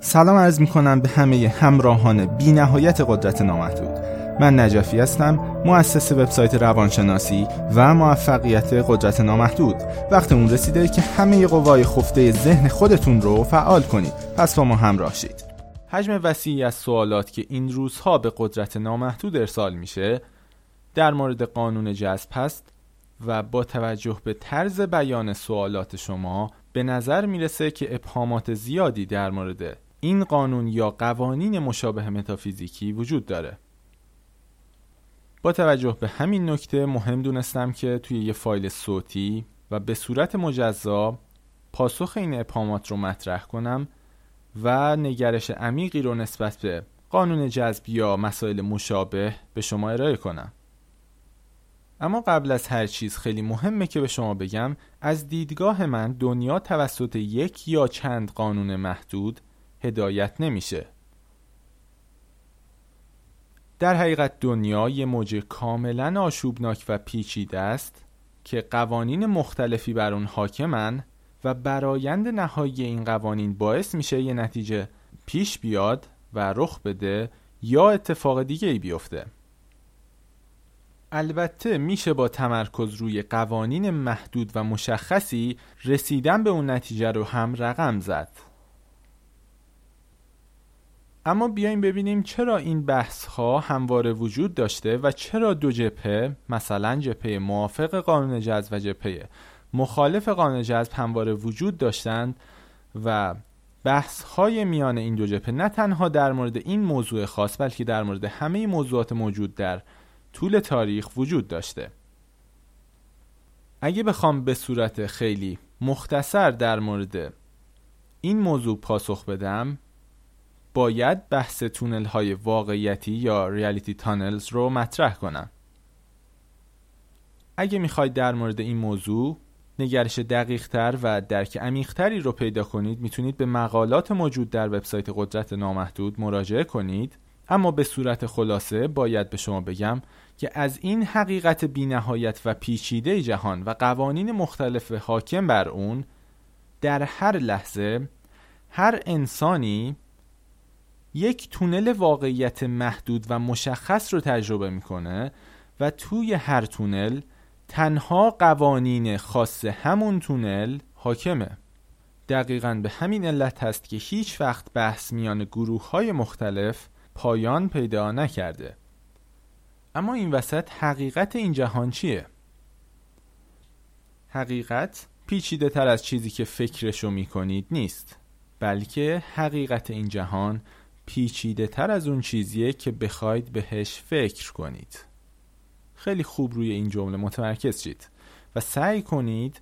سلام عرض می کنم به همه همراهان بی نهایت قدرت نامحدود. من نجفی هستم مؤسس وبسایت روانشناسی و موفقیت قدرت نامحدود. وقت اون رسیده که همه قوای خفته ذهن خودتون رو فعال کنید. پس با ما همراه شید. حجم وسیعی از سوالات که این روزها به قدرت نامحدود ارسال میشه در مورد قانون جذب هست و با توجه به طرز بیان سوالات شما به نظر می‌رسه که ابهامات زیادی در مورد این قانون یا قوانین مشابه متافیزیکی وجود داره. با توجه به همین نکته مهم دونستم که توی یه فایل صوتی و به صورت مجزا پاسخ این ابهامات رو مطرح کنم و نگرش عمیقی رو نسبت به قانون جذب یا مسائل مشابه به شما ارائه کنم. اما قبل از هر چیز خیلی مهمه که به شما بگم از دیدگاه من دنیا توسط یک یا چند قانون محدود هدایت نمیشه. در حقیقت دنیا یه موج کاملا آشوبناک و پیچیده است که قوانین مختلفی بر اون حاکمن و برایند نهایی این قوانین باعث میشه یه نتیجه پیش بیاد و رخ بده یا اتفاق دیگه ای بیفته. البته میشه با تمرکز روی قوانین محدود و مشخصی رسیدن به اون نتیجه رو هم رقم زد. اما بیایم ببینیم چرا این بحث ها همواره وجود داشته و چرا دو جپه مثلا جپه موافق قانون جذب و جپه مخالف قانون جذب همواره وجود داشتند و بحث های میان این دو جپه نه تنها در مورد این موضوع خاص بلکه در مورد همه موضوعات موجود در طول تاریخ وجود داشته. اگه بخوام به صورت خیلی مختصر در مورد این موضوع پاسخ بدم باید بحث تونل های واقعیتی یا ریالیتی تانلز رو مطرح کنم. اگه می‌خواید در مورد این موضوع نگرش دقیق تر و درک عمیقتری رو پیدا کنید می‌تونید به مقالات موجود در وبسایت قدرت نامحدود مراجعه کنید. اما به صورت خلاصه باید به شما بگم که از این حقیقت بینهایت و پیچیده جهان و قوانین مختلف حاکم بر اون در هر لحظه هر انسانی یک تونل واقعیت محدود و مشخص رو تجربه می‌کنه و توی هر تونل تنها قوانین خاص همون تونل حاکمه دقیقا به همین علت هست که هیچ وقت بحث میان گروه های مختلف پایان پیدا نکرده اما این وسط حقیقت این جهان چیه؟ حقیقت پیچیده تر از چیزی که فکرشو می‌کنید نیست بلکه حقیقت این جهان پیچیده تر از اون چیزیه که بخواید بهش فکر کنید. خیلی خوب روی این جمله متمرکز شید و سعی کنید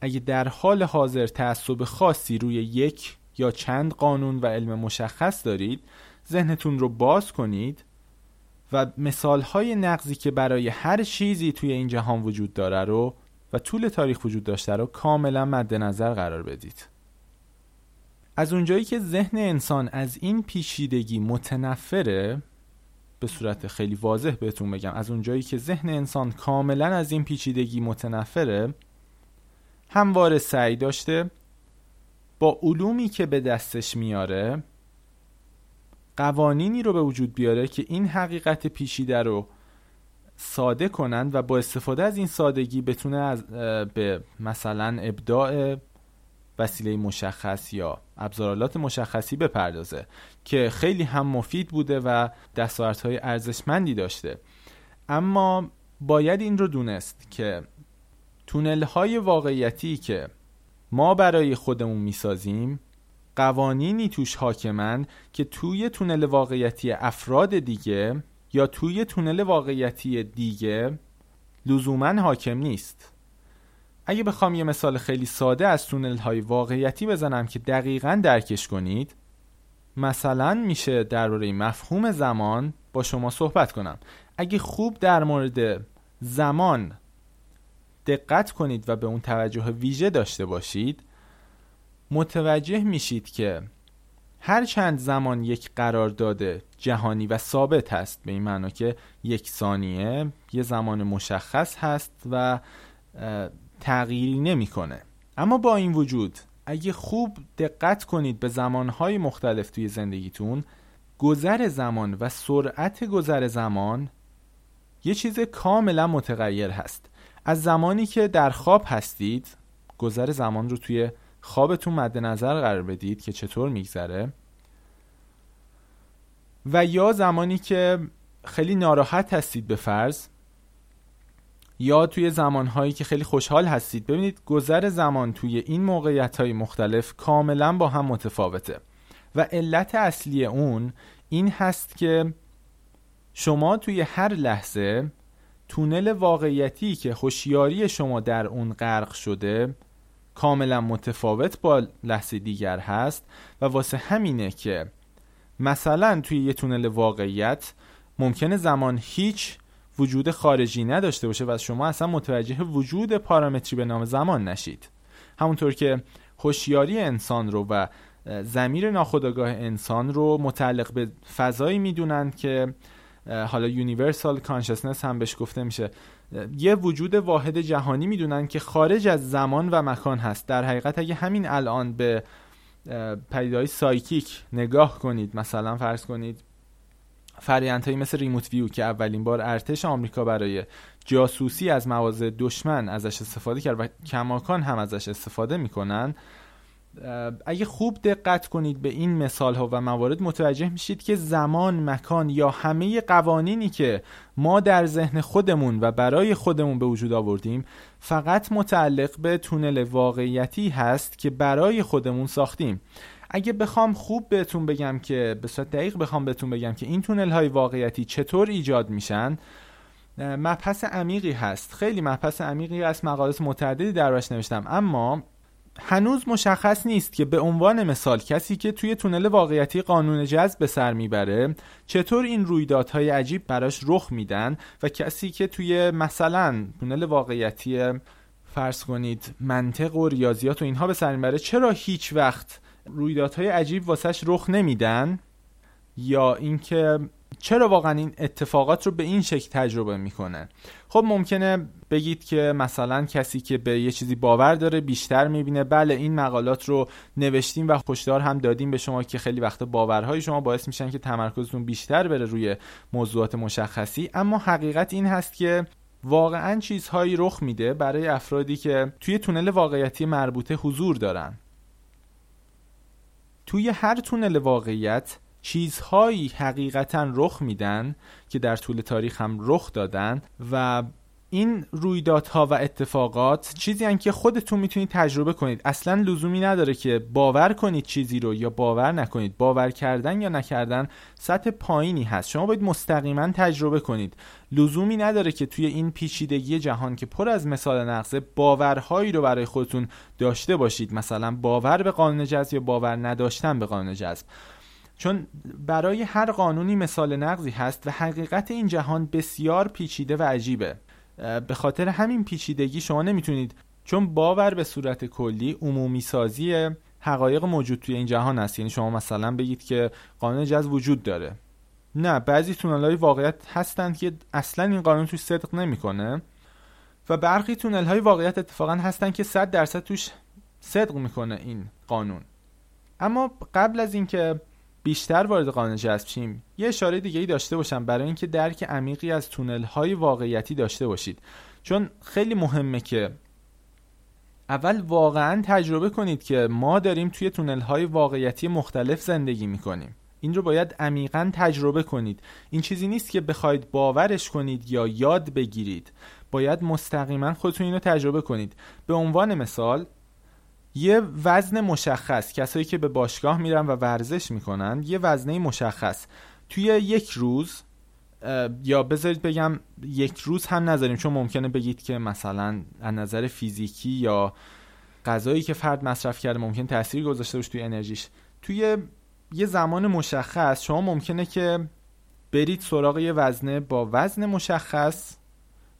اگه در حال حاضر تعصب خاصی روی یک یا چند قانون و علم مشخص دارید ذهنتون رو باز کنید و مثالهای نقضی که برای هر چیزی توی این جهان وجود داره رو و طول تاریخ وجود داشته رو کاملا مد نظر قرار بدید. از اونجایی که ذهن انسان از این پیچیدگی متنفره به صورت خیلی واضح بهتون بگم از اونجایی که ذهن انسان کاملا از این پیچیدگی متنفره همواره سعی داشته با علومی که به دستش میاره قوانینی رو به وجود بیاره که این حقیقت پیچیده رو ساده کنند و با استفاده از این سادگی بتونه از به مثلا ابداع وسیله مشخص یا ابزارالات مشخصی بپردازه که خیلی هم مفید بوده و های ارزشمندی داشته. اما باید این رو دونست که تونل های واقعیتی که ما برای خودمون می‌سازیم قوانینی توش حاکمن که توی تونل واقعیتی افراد دیگه یا توی تونل واقعیتی دیگه لزوما حاکم نیست. اگه بخوام یه مثال خیلی ساده از تونل های واقعیتی بزنم که دقیقا درکش کنید مثلا میشه درباره مفهوم زمان با شما صحبت کنم. اگه خوب در مورد زمان دقت کنید و به اون توجه ویژه داشته باشید متوجه میشید که هر چند زمان یک قرارداد جهانی و ثابت هست به این معنا که یک ثانیه یه زمان مشخص هست و تغییری نمی‌کنه. اما با این وجود اگه خوب دقت کنید به زمانهای مختلف توی زندگیتون گذر زمان و سرعت گذر زمان یه چیز کاملا متغیر هست. از زمانی که در خواب هستید گذر زمان رو توی خوابتون مد نظر قرار بدید که چطور میگذره. و یا زمانی که خیلی ناراحت هستید به فرض یا توی زمانهایی که خیلی خوشحال هستید. ببینید گذر زمان توی این موقعیت های مختلف کاملا با هم متفاوته. و علت اصلی اون این هست که شما توی هر لحظه تونل واقعیتی که هوشیاری شما در اون غرق شده کاملا متفاوت با لحظه دیگر هست. و واسه همینه که مثلا توی یه تونل واقعیت ممکنه زمان هیچ وجود خارجی نداشته باشه و شما اصلا متوجه وجود پارامتری به نام زمان نشید. همونطور که هوشیاری انسان رو و ضمیر ناخودآگاه انسان رو متعلق به فضایی می‌دونند که حالا universal consciousness هم بهش گفته میشه. یه وجود واحد جهانی می‌دونن که خارج از زمان و مکان هست. در حقیقت اگه همین الان به پدیده‌های psychic نگاه کنید مثلا فرض کنید فرایند مثل remote view که اولین بار ارتش آمریکا برای جاسوسی از مواضع دشمن ازش استفاده کرد و کماکان هم ازش استفاده می‌کنن اگه خوب دقت کنید به این مثال ها و موارد متوجه میشید که زمان، مکان یا همه قوانینی که ما در ذهن خودمون و برای خودمون به وجود آوردیم فقط متعلق به تونل واقعیتی هست که برای خودمون ساختیم. اگه بخوام خوب بهتون بگم که به صورت دقیق بخوام بهتون بگم که این تونل های واقعیتی چطور ایجاد میشن مبحث عمیقی هست. خیلی مبحث عمیقی هست مقالات متعددی درش نوشتم. اما هنوز مشخص نیست که به عنوان مثال کسی که توی تونل واقعیتی قانون جذب به سر می‌بره چطور این رویدادهای عجیب براش رخ میدن و کسی که توی مثلا تونل واقعیتی فرض کنید منطق و ریاضیات و اینها به سر می‌بره چرا هیچ وقت رویدادهای عجیب واسش رخ نمیدن یا اینکه چرا واقعا این اتفاقات رو به این شکل تجربه می‌کنن؟ خب ممکنه بگید که مثلا کسی که به یه چیزی باور داره بیشتر می‌بینه. بله این مقالات رو نوشتیم و خوشدار هم دادیم به شما که خیلی وقت باورهای شما باعث میشن که تمرکزتون بیشتر بره روی موضوعات مشخصی. اما حقیقت این هست که واقعا چیزهایی رخ میده برای افرادی که توی تونل واقعیتی مربوطه حضور دارن. توی هر تونل واقعیت چیزهایی حقیقتا رخ میدن که در طول تاریخ هم رخ دادن و این رویدادها و اتفاقات چیزی هن که خودتون می‌تونید تجربه کنید. اصلا لزومی نداره که باور کنید چیزی رو یا باور نکنید. باور کردن یا نکردن سطح پایینی هست. شما باید مستقیما تجربه کنید. لزومی نداره که توی این پیچیدگی جهان که پر از مثال نقصه باورهایی رو برای خودتون داشته باشید. مثلا باور به قانون جذب یا باور نداشتن به قانون جذب. چون برای هر قانونی مثال نقضی هست و حقیقت این جهان بسیار پیچیده و عجیبه. به خاطر همین پیچیدگی شما نمی‌تونید چون باور به صورت کلی عمومی سازی حقایق موجود توی این جهان است یعنی شما مثلا بگید که قانون جذب وجود داره. نه بعضی تونل های واقعیت هستند که اصلا این قانون توش صدق نمی‌کنه و برخی تونل های واقعیت اتفاقا هستند که 100 درصد توش صدق می‌کنه این قانون. اما قبل از اینکه بیشتر وارد قانون جذب شیم. یه اشاره دیگه ای داشته باشم برای اینکه درک عمیقی از تونل های واقعیتی داشته باشید. چون خیلی مهمه که اول واقعا تجربه کنید که ما داریم توی تونل های واقعیتی مختلف زندگی می‌کنیم. این رو باید عمیقا تجربه کنید. این چیزی نیست که بخواید باورش کنید یا یاد بگیرید. باید مستقیما خودتون اینو تجربه کنید. به عنوان مثال یه وزن مشخص کسایی که به باشگاه میرن و ورزش می‌کنن یه وزنه مشخص. توی یک روز یا بذارید بگم یک روز هم نذاریم چون ممکنه بگید که مثلا از نظر فیزیکی یا غذایی که فرد مصرف کرده ممکن تاثیر گذاشته باشه توی انرژیش. توی یه زمان مشخص شما ممکنه که برید سراغ یه وزنه با وزن مشخص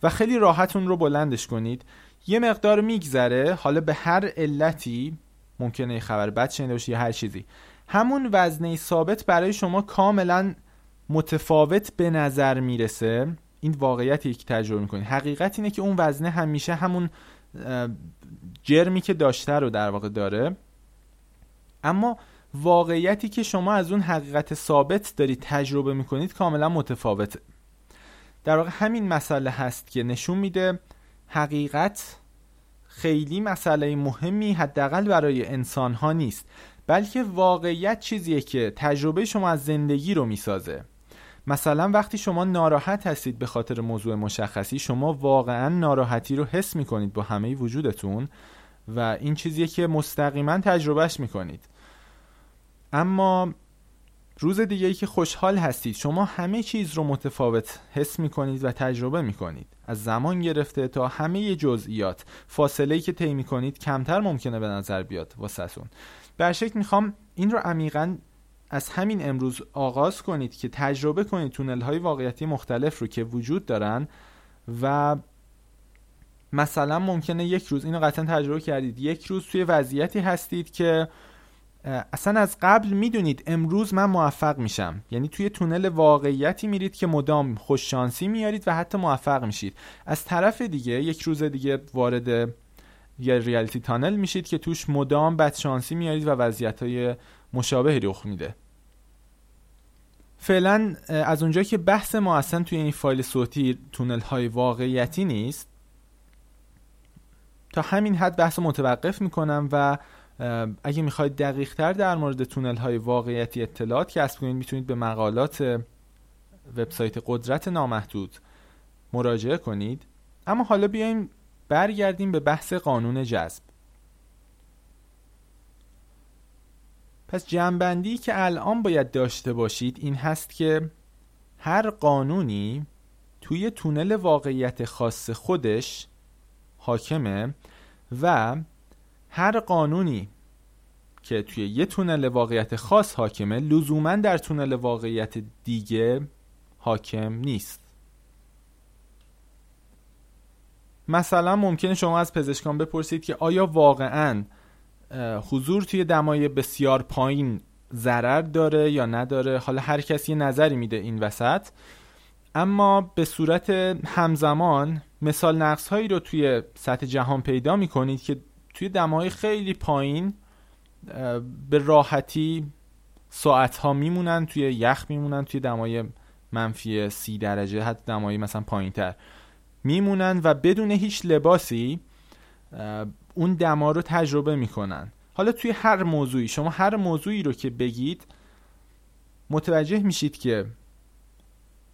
و خیلی راحت اون رو بلندش کنید. یه مقدار میگذره. حالا به هر علتی ممکنه خبر بد شنیده باشی یا هر چیزی. همون وزنه ثابت برای شما کاملا متفاوت به نظر می‌رسه. این واقعیتی که تجربه می‌کنید حقیقت اینه که اون وزنه همیشه همون جرمی که داشته رو در واقع داره. اما واقعیتی که شما از اون حقیقت ثابت دارید تجربه می‌کنید کاملا متفاوته. در واقع همین مسئله هست که نشون میده حقیقت خیلی مسئله مهمی حداقل برای انسان ها نیست بلکه واقعیت چیزیه که تجربه شما از زندگی رو می‌سازه. مثلا وقتی شما ناراحت هستید به خاطر موضوع مشخصی شما واقعا ناراحتی رو حس می‌کنید با همه وجودتون و این چیزیه که مستقیما تجربهش می‌کنید. اما روز دیگه ای که خوشحال هستید شما همه چیز رو متفاوت حس می‌کنید و تجربه می‌کنید. از زمان گرفته تا همه جزئیات فاصله ای که طی می‌کنید کمتر ممکنه به نظر بیاد واسهتون به شکل می‌خوام این رو عمیقا از همین امروز آغاز کنید که تجربه کنید تونل های واقعیتی مختلف رو که وجود دارن و مثلا ممکنه یک روز اینو قطعا تجربه کردید یک روز توی وضعیتی هستید که اصلا از قبل می‌دونید امروز من موفق میشم. یعنی توی تونل واقعیتی میرید که مدام خوششانسی میارید و حتی موفق میشید. از طرف دیگه یک روز دیگه وارد یه ریالیتی تانل میشید که توش مدام بدشانسی میارید و وضعیت های مشابهی رخ میده. فعلا از اونجا که بحث ما اصلا توی این فایل صوتی تونل های واقعیتی نیست تا همین حد بحث متوقف می‌کنم و اگه می‌خواید دقیق تر در مورد تونل های واقعیتی اطلاعات کسب کنید می‌تونید به مقالات وبسایت قدرت نامحدود مراجعه کنید. اما حالا بیایم برگردیم به بحث قانون جذب. پس جنبندی که الان باید داشته باشید این هست که هر قانونی توی تونل واقعیت خاص خودش حاکمه و هر قانونی که توی یه تونل واقعیت خاص حاکمه لزوما در تونل واقعیت دیگه حاکم نیست. مثلا ممکنه شما از پزشکان بپرسید که آیا واقعا حضور توی دمای بسیار پایین ضرر داره یا نداره؟ حالا هر کسی یه نظری میده این وسط. اما به صورت همزمان مثال نقص هایی رو توی سطح جهان پیدا می‌کنید که توی دمای خیلی پایین به راحتی ساعت ها میمونن توی یخ میمونن توی دمای منفی سی درجه حتی دمایی مثلا پایین تر میمونن و بدون هیچ لباسی اون دما رو تجربه می‌کنن. حالا توی هر موضوعی شما هر موضوعی رو که بگید متوجه میشید که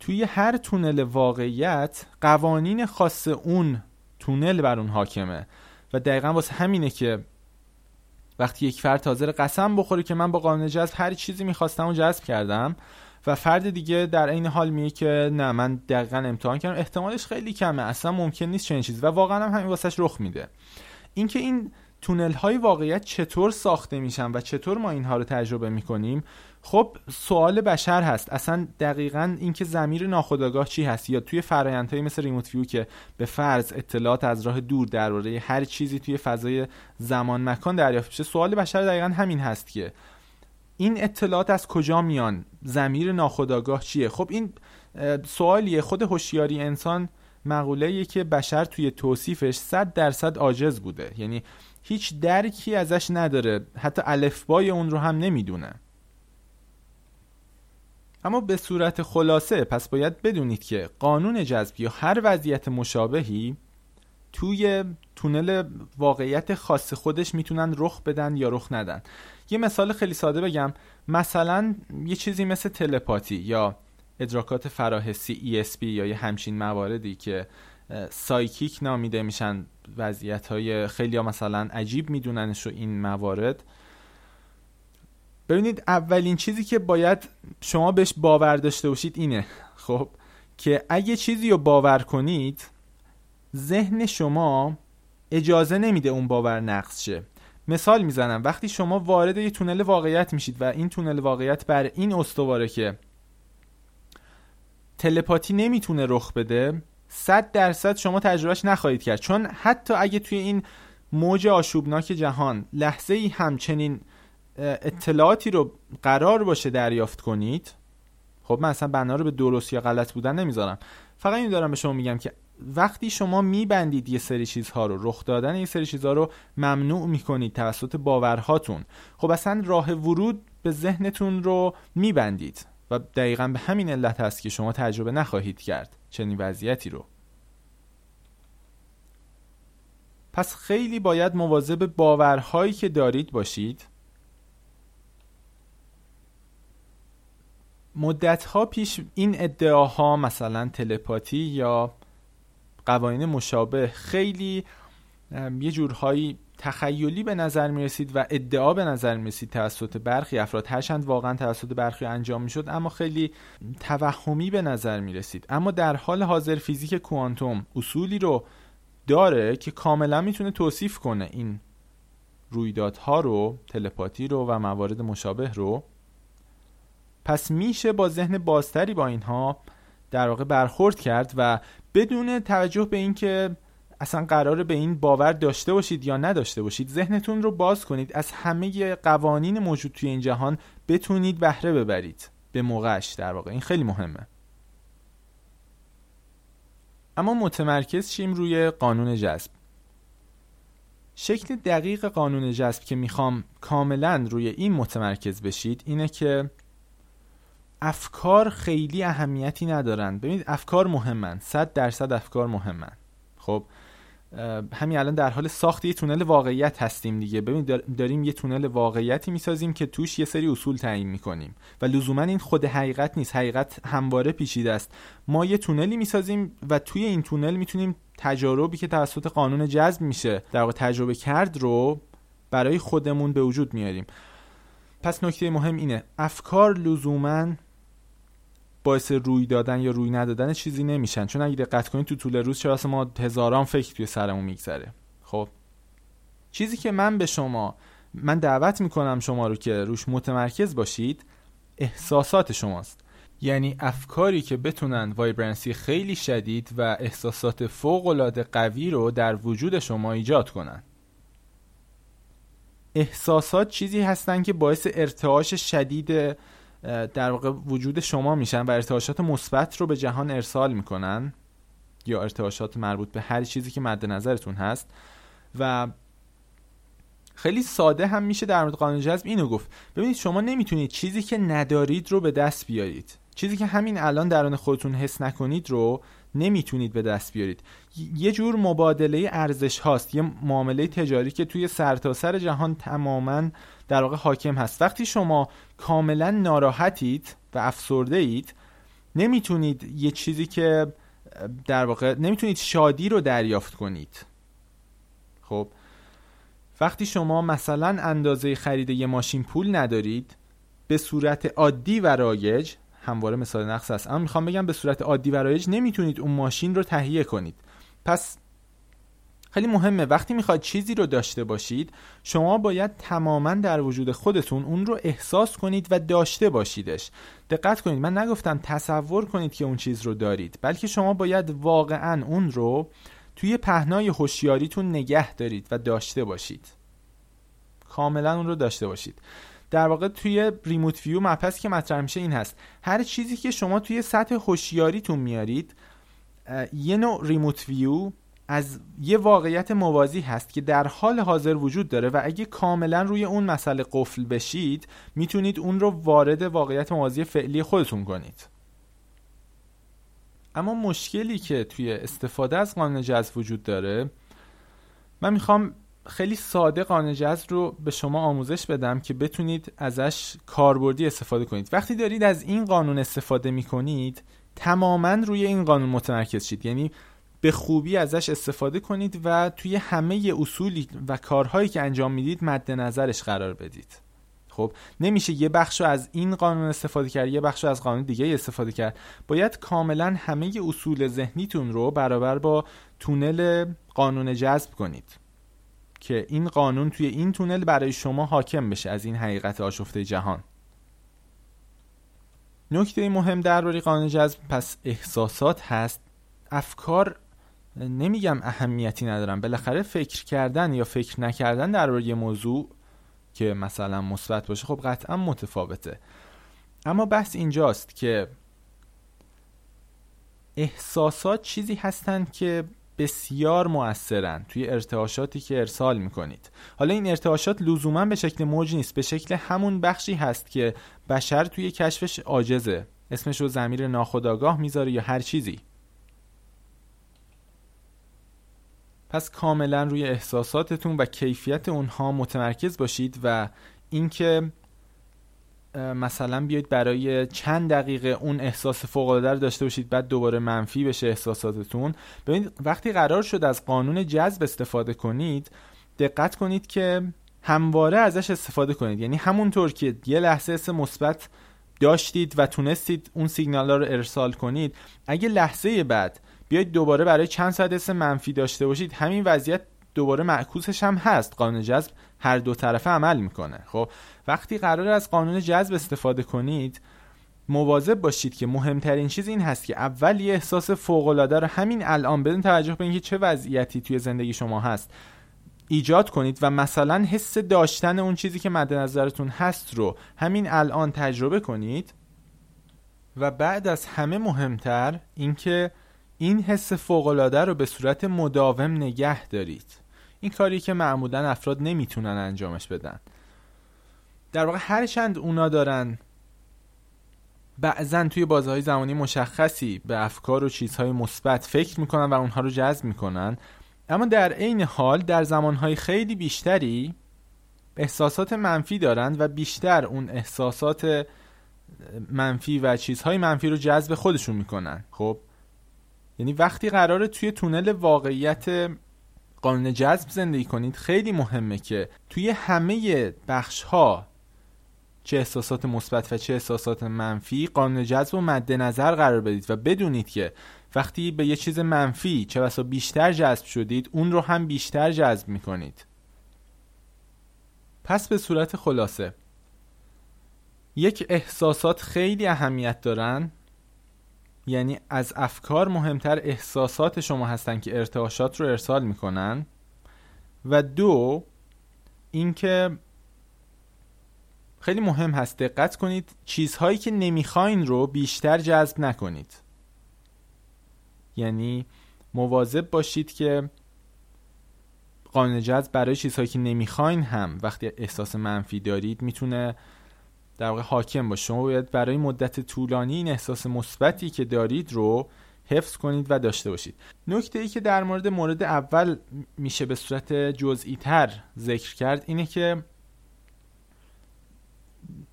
توی هر تونل واقعیت قوانین خاص اون تونل بر اون حاکمه. و دقیقا واسه همینه که وقتی یک فرد تازه قسم بخوره که من با قانون جذب هر چیزی می‌خواستم و جذب کردم و فرد دیگه در این حال میگه که نه من دقیقا امتحان کردم احتمالش خیلی کمه اصلا ممکن نیست چنین چیزی. و واقعا هم همین واسش رخ میده. اینکه این تونل های واقعیت چطور ساخته میشن و چطور ما اینها رو تجربه می‌کنیم؟ خب سوال بشر هست. اصلا دقیقا اینکه زمیر ناخودآگاه چی هست؟ یا توی فرایندهایی مثل ریموت ویو که به فرض اطلاعات از راه دور درباره هر چیزی توی فضای زمان مکان دریافت میشه سوال بشر دقیقا همین هست که این اطلاعات از کجا میان؟ زمیر ناخودآگاه چیه؟ خب این سوالیه. خود هوشیاری انسان مقوله که بشر توی توصیفش 100 درصد عاجز بوده. یعنی هیچ درکی ازش نداره. حتی الفبای اون رو هم نمی‌دونه. اما به صورت خلاصه پس باید بدونید که قانون جذب یا هر وضعیت مشابهی توی تونل واقعیت خاص خودش می‌تونن رخ بدن یا رخ ندن. یه مثال خیلی ساده بگم. مثلا یه چیزی مثل تلپاتی یا ادراکات فراحسی ESP یا یه همچین مواردی که سایکیک نامیده میشن وضعیت های خیلی ها مثلا عجیب میدوننش رو این موارد. ببینید اولین چیزی که باید شما بهش باور داشته باشید اینه خب که اگه چیزی رو باور کنید ذهن شما اجازه نمیده اون باور نقص شه. مثال می‌زنم وقتی شما وارد یه تونل واقعیت میشید و این تونل واقعیت بر این استواره که تلپاتی نمی‌تونه رخ بده صد درصد شما تجربهش نخواهید کرد. چون حتی اگه توی این موج آشوبناک جهان لحظه ای همچنین اطلاعاتی رو قرار باشه دریافت کنید خب من اصلا بنا رو به درست یا غلط بودن نمی‌ذارم. فقط این دارم به شما میگم که وقتی شما میبندید یه سری چیزها رو رخ دادن یه سری چیزها رو ممنوع می‌کنید توسط باورهاتون خب اصلا راه ورود به ذهنتون رو میبندید. و دقیقا به همین علت هست که شما تجربه نخواهید کرد چنین وضعیتی رو. پس خیلی باید مواظب باورهایی که دارید باشید. مدت پیش این ادعاها مثلا تلپاتی یا قوانین مشابه خیلی یه جورهایی تخیلی به نظر می رسید و ادعا به نظر می رسید توسط برخی افراد هرچند واقعا توسط برخی انجام می شد اما خیلی توهمی به نظر می رسید اما در حال حاضر فیزیک کوانتوم اصولی رو داره که کاملا می‌تونه توصیف کنه این رویدادها رو تلپاتی رو و موارد مشابه رو. پس میشه با ذهن بازتری با اینها در واقع برخورد کرد و بدون توجه به اینکه اصلا قراره به این باور داشته باشید یا نداشته باشید ذهنتون رو باز کنید از همه قوانین موجود توی این جهان بتونید بهره ببرید. به موقعش در واقع. این خیلی مهمه. اما متمرکز شیم روی قانون جذب. شکل دقیق قانون جذب که می‌خوام کاملا روی این متمرکز بشید اینه که افکار خیلی اهمیتی ندارن. ببینید افکار مهمن. صد درصد افکار مهمن. خب همین الان در حال ساخت یه تونل واقعیت هستیم دیگه. ببین داریم یه تونل واقعیتی می‌سازیم که توش یه سری اصول تعیین می‌کنیم. و لزوما این خود حقیقت نیست. حقیقت همواره پیچیده است. ما یه تونلی می‌سازیم و توی این تونل می‌تونیم تجاربی که توسط قانون جذب میشه در واقع تجربه کرد رو برای خودمون به وجود میاریم. پس نکته مهم اینه. افکار لزوما باعث روی دادن یا روی ندادن چیزی نمیشن. چون اگه دقت کنید تو طول روز چرا ما هزاران فکر توی سرمون میگذره. خب. چیزی که من به شما من دعوت می‌کنم شما رو که روش متمرکز باشید احساسات شماست. یعنی افکاری که بتونن وایبرنسی خیلی شدید و احساسات فوق العاده قوی رو در وجود شما ایجاد کنن. احساسات چیزی هستن که باعث ارتعاش شدید در واقع وجود شما میشن و ارتعاشات مثبت رو به جهان ارسال می‌کنن یا ارتعاشات مربوط به هر چیزی که مد نظرتون هست. و خیلی ساده هم میشه در مورد قانون جذب اینو گفت. ببینید شما نمی‌تونید چیزی که ندارید رو به دست بیارید. چیزی که همین الان درون خودتون حس نکنید رو نمی‌تونید به دست بیارید. یه جور مبادله ارزش هاست یه معامله تجاری که توی سرتاسر سر جهان تماما در واقع حاکم هست. وقتی شما کاملا ناراحتید و افسرده اید نمی‌تونید یه چیزی که در واقع نمی‌تونید شادی رو دریافت کنید. خب وقتی شما مثلا اندازه خرید یه ماشین پول ندارید به صورت عادی و رایج همواره مثال نقص است. اما می‌خوام بگم به صورت عادی و رایج نمی‌تونید اون ماشین رو تهیه کنید. پس خیلی مهمه. وقتی می‌خواید چیزی رو داشته باشید شما باید تماما در وجود خودتون اون رو احساس کنید و داشته باشیدش. دقت کنید. من نگفتم تصور کنید که اون چیز رو دارید. بلکه شما باید واقعا اون رو توی پهنای هوشیاریتون نگه دارید و داشته باشید. کاملا اون رو داشته باشید. در واقع توی ریموت ویو مپس که مطرح میشه این هست. هر چیزی که شما توی سطح هوشیاریتون میارید یه نوع ریموت ویو از یه واقعیت موازی هست که در حال حاضر وجود داره و اگه کاملا روی اون مسئله قفل بشید می‌تونید اون رو وارد واقعیت موازی فعلی خودتون کنید. اما مشکلی که توی استفاده از قانون جذب وجود داره من می‌خوام خیلی ساده قانون جذب رو به شما آموزش بدم که بتونید ازش کاربردی استفاده کنید. وقتی دارید از این قانون استفاده می‌کنید تماما روی این قانون متمرکز شید. یعنی به خوبی ازش استفاده کنید و توی همه اصولی و کارهایی که انجام می‌دید مد نظرش قرار بدید. خب نمیشه یه بخش از این قانون استفاده کرد یه بخش از قانون دیگه استفاده کرد. باید کاملا همه اصول ذهنیتون رو برابر با تونل قانون جذب کنید. که این قانون توی این تونل برای شما حاکم بشه از این حقیقت آشفته جهان. نکته مهم درباره قانون جذب پس احساسات هست. افکار نمیگم اهمیتی ندارم بالاخره فکر کردن یا فکر نکردن درباره یه موضوع که مثلا مثبت باشه خب قطعا متفاوته. اما بحث اینجاست که احساسات چیزی هستند که بسیار مؤثرن توی ارتعاشاتی که ارسال می‌کنید. حالا این ارتعاشات لزوما به شکل موج نیست به شکل همون بخشی هست که بشر توی کشفش عاجزه. اسمش رو زمیر ناخداگاه می‌ذاره یا هر چیزی. پس کاملا روی احساساتتون و کیفیت اونها متمرکز باشید و اینکه مثلا بیاید برای چند دقیقه اون احساس فوق العاده رو داشته باشید بعد دوباره منفی بشه احساساتتون. ببینید وقتی قرار شد از قانون جذب استفاده کنید دقت کنید که همواره ازش استفاده کنید. یعنی همونطور که یه لحظه حس مثبت داشتید و تونستید اون سیگنال رو ارسال کنید اگه لحظه بعد بیاید دوباره برای چند ساعت حس منفی داشته باشید همین وضعیت دوباره معکوسش هم هست. قانون جذب هر دو طرفه عمل می‌کنه. خب وقتی قرار از قانون جذب استفاده کنید مواظب باشید که مهمترین چیز این هست که اول یه احساس فوق العاده رو همین الان بدون توجه به اینکه چه وضعیتی توی زندگی شما هست ایجاد کنید و مثلا حس داشتن اون چیزی که مد نظرتون هست رو همین الان تجربه کنید. و بعد از همه مهمتر اینکه این حس فوق العاده رو به صورت مداوم نگه دارید. این کاری که معمولا افراد نمی‌تونن انجامش بدن. در واقع هر چند اونا دارن بعضا توی بازهای زمانی مشخصی به افکار و چیزهای مثبت فکر می‌کنن و اونها رو جذب می‌کنن. اما در عین حال در زمانهای خیلی بیشتری احساسات منفی دارند و بیشتر اون احساسات منفی و چیزهای منفی رو جذب خودشون می‌کنن. خب یعنی وقتی قراره توی تونل واقعیت قانون جذب زندگی کنید خیلی مهمه که توی همه بخش ها چه احساسات مثبت و چه احساسات منفی قانون جذب رو مد نظر قرار بدید و بدونید که وقتی به یه چیز منفی چه بسا بیشتر جذب شدید اون رو هم بیشتر جذب می‌کنید. پس به صورت خلاصه یک احساسات خیلی اهمیت دارن یعنی از افکار مهمتر احساسات شما هستن که ارتعاشات رو ارسال می‌کنن. و دو اینکه خیلی مهم هست دقت کنید چیزهایی که نمی‌خواین رو بیشتر جذب نکنید. یعنی مواظب باشید که قانون جذب برای چیزهایی که نمی‌خواین هم وقتی احساس منفی دارید می‌تونه در واقع حاکم باشه. شما باید برای مدت طولانی این احساس مثبتی که دارید رو حفظ کنید و داشته باشید. نکته ای که در مورد مورد اول میشه به صورت جزئی تر ذکر کرد اینه که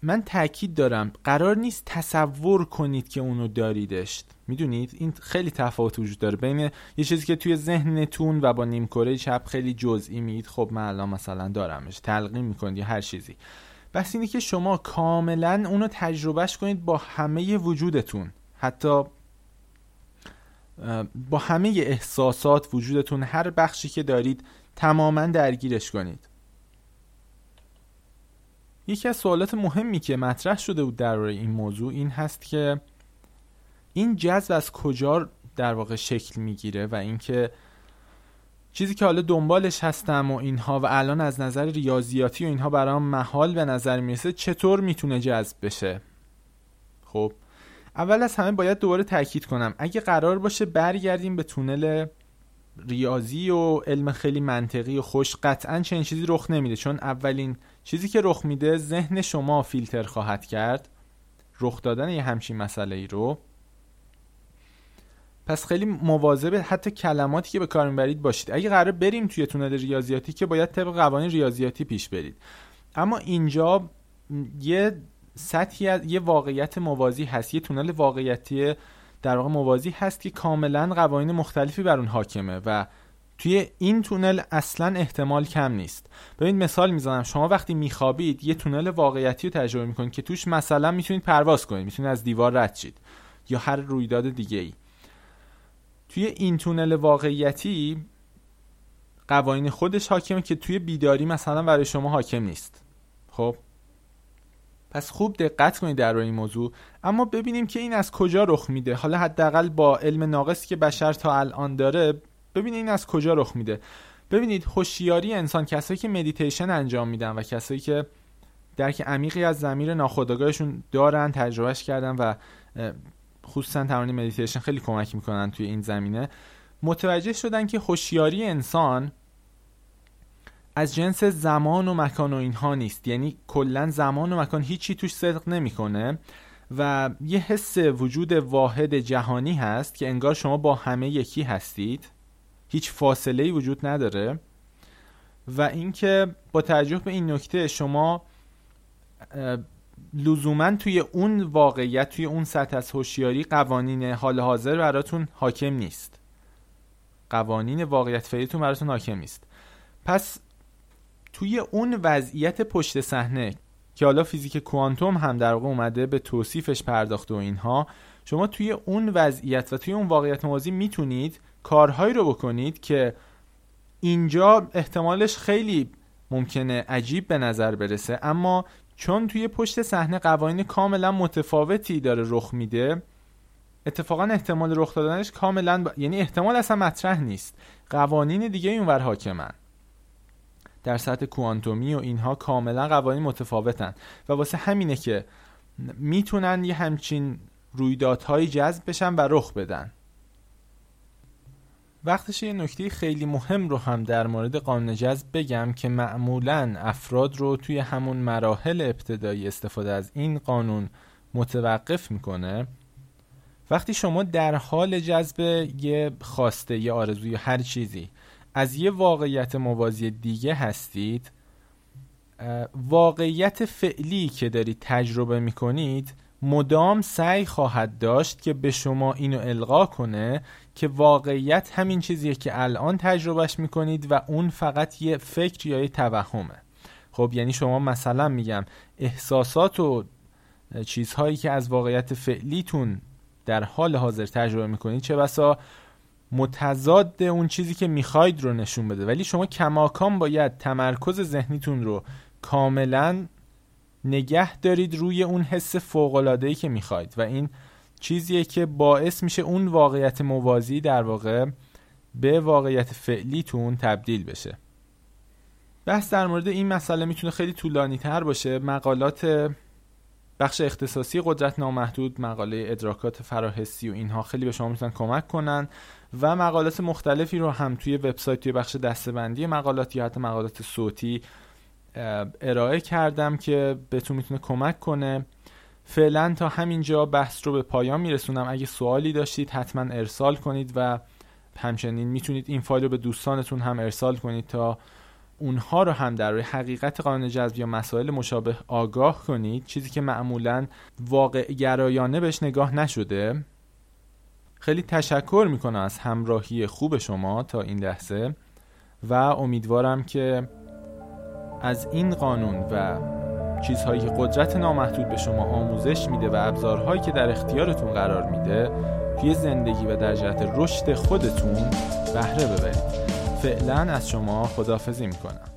من تاکید دارم قرار نیست تصور کنید که اونو داریدش. می‌دونید؟ این خیلی تفاوت وجود داره. بین یه چیزی که توی ذهنتون و با نیمکره چپ خیلی جزئی میید خب من الان مثلا دارمش تلقیم می‌کنید یا هر چیزی. بس اینه که شما کاملا اونو تجربهش کنید با همه وجودتون. حتی با همه احساسات وجودتون هر بخشی که دارید تماما درگیرش کنید. یکی از سوالات مهمی که مطرح شده بود در این موضوع این هست که این جذب از کجا در واقع شکل می‌گیره و اینکه چیزی که حالا دنبالش هستم و اینها و الان از نظر ریاضیاتی و اینها برام محال به نظر می‌رسه چطور می‌تونه جذب بشه؟ خب اول از همه باید دوباره تاکید کنم. اگه قرار باشه برگردیم به تونل ریاضی و علم خیلی منطقی و خوش قطعا چنین چیزی رخ نمیده. چون اولین چیزی که رخ میده ذهن شما فیلتر خواهد کرد. رخ دادن یه همچین مسئله ای رو. پس خیلی مواظب حتی کلماتی که به کار می‌برید باشید. اگه قرار بریم توی تونل ریاضیاتی که باید طبق قوانین ریاضیاتی پیش برید. اما اینجا یه سطحی از یه واقعیت موازی هست. یه تونل واقعیتی در واقع موازی هست که کاملا قوانین مختلفی بر اون حاکمه و توی این تونل اصلا احتمال کم نیست. ببینید مثال می‌زنم. شما وقتی میخوابید یه تونل واقعیتی رو تجربه می‌کنید که توش مثلا می‌تونید پرواز کنید. می‌تونید از دیوار رد شید یا هر رویداد دیگه ای توی این تونل واقعیتی قوانین خودش حاکمه که توی بیداری مثلا برای شما حاکم نیست. خب؟ پس خوب دقت کنید در این موضوع. اما ببینیم که این از کجا رخ میده. حالا حداقل با علم ناقصی که بشر تا الان داره ببینید این از کجا رخ میده. ببینید هوشیاری انسان کسایی که مدیتیشن انجام میدن و کسایی که درک عمیقی از زمیر ناخودآگاهشون دارن تجربهش کردن و خصوصا تمرین مدیتیشن خیلی کمک می‌کنن توی این زمینه. متوجه شدن که هوشیاری انسان از جنس زمان و مکان و اینها نیست. یعنی کلا زمان و مکان هیچی توش صدق نمی‌کنه و یه حس وجود واحد جهانی هست که انگار شما با همه یکی هستید. هیچ فاصله ای وجود نداره. و اینکه با توجه به این نکته شما لزوما توی اون واقعیت توی اون سطح از هوشیاری قوانین حال حاضر براتون حاکم نیست. قوانین واقعیت فعلیتون براتون حاکم نیست. پس توی اون وضعیت پشت صحنه که حالا فیزیک کوانتوم هم در واقع اومده به توصیفش پرداخته و اینها شما توی اون وضعیت و توی اون واقعیت موازی می‌تونید کارهایی رو بکنید که اینجا احتمالش خیلی ممکنه عجیب به نظر برسه اما چون توی پشت صحنه قوانین کاملا متفاوتی داره رخ میده اتفاقا احتمال رخ دادنش کاملا یعنی احتمال اصلا مطرح نیست. قوانین دیگه اونور حاکمن. در سطح کوانتومی و اینها کاملا قوانین متفاوتن. و واسه همینه که می‌تونن یه همچین رویدادهایی جذب بشن و رخ بدن. وقتش یه نکته خیلی مهم رو هم در مورد قانون جذب بگم که معمولا افراد رو توی همون مراحل ابتدایی استفاده از این قانون متوقف می‌کنه. وقتی شما در حال جذب یه خواسته یه آرزوی هر چیزی از یه واقعیت موازی دیگه هستید واقعیت فعلی که دارید تجربه می‌کنید مدام سعی خواهد داشت که به شما اینو القا کنه که واقعیت همین چیزیه که الان تجربهش می‌کنید و اون فقط یه فکر یا یه توهمه. خب یعنی شما مثلا میگم احساسات و چیزهایی که از واقعیت فعلیتون در حال حاضر تجربه می‌کنید چه بسا متضاد اون چیزی که می‌خواید رو نشون بده. ولی شما کماکان باید تمرکز ذهنیتون رو کاملا نگه دارید روی اون حس فوقلادهی که می‌خواید. و این چیزیه که باعث میشه اون واقعیت موازی در واقع به واقعیت فعلیتون تبدیل بشه. بحث در مورد این مسئله می‌تونه خیلی طولانی تر باشه. مقالات بخش اختصاصی قدرت نامحدود مقاله ادراکات فراحسی و اینها خیلی به شما می‌تونن کمک کنن. و مقالات مختلفی رو هم توی وبسایت توی بخش دستبندی مقالات یا حتی مقالات صوتی ارائه کردم که بهتون می‌تونه کمک کنه. فعلا تا همینجا بحث رو به پایان میرسونم. اگه سوالی داشتید حتما ارسال کنید و همچنین می‌تونید این فایل رو به دوستانتون هم ارسال کنید تا اونها رو هم در روی حقیقت قانون جذب یا مسائل مشابه آگاه کنید. چیزی که معمولا واقع گرایانه بهش نگاه نشده. خیلی تشکر می‌کنم از همراهی خوب شما تا این لحظه و امیدوارم که از این قانون و چیزهایی که قدرت نامحدود به شما آموزش میده و ابزارهایی که در اختیارتون قرار میده توی زندگی و در جهت رشد خودتون بهره ببرید. فعلا از شما خدافزی می‌کنم.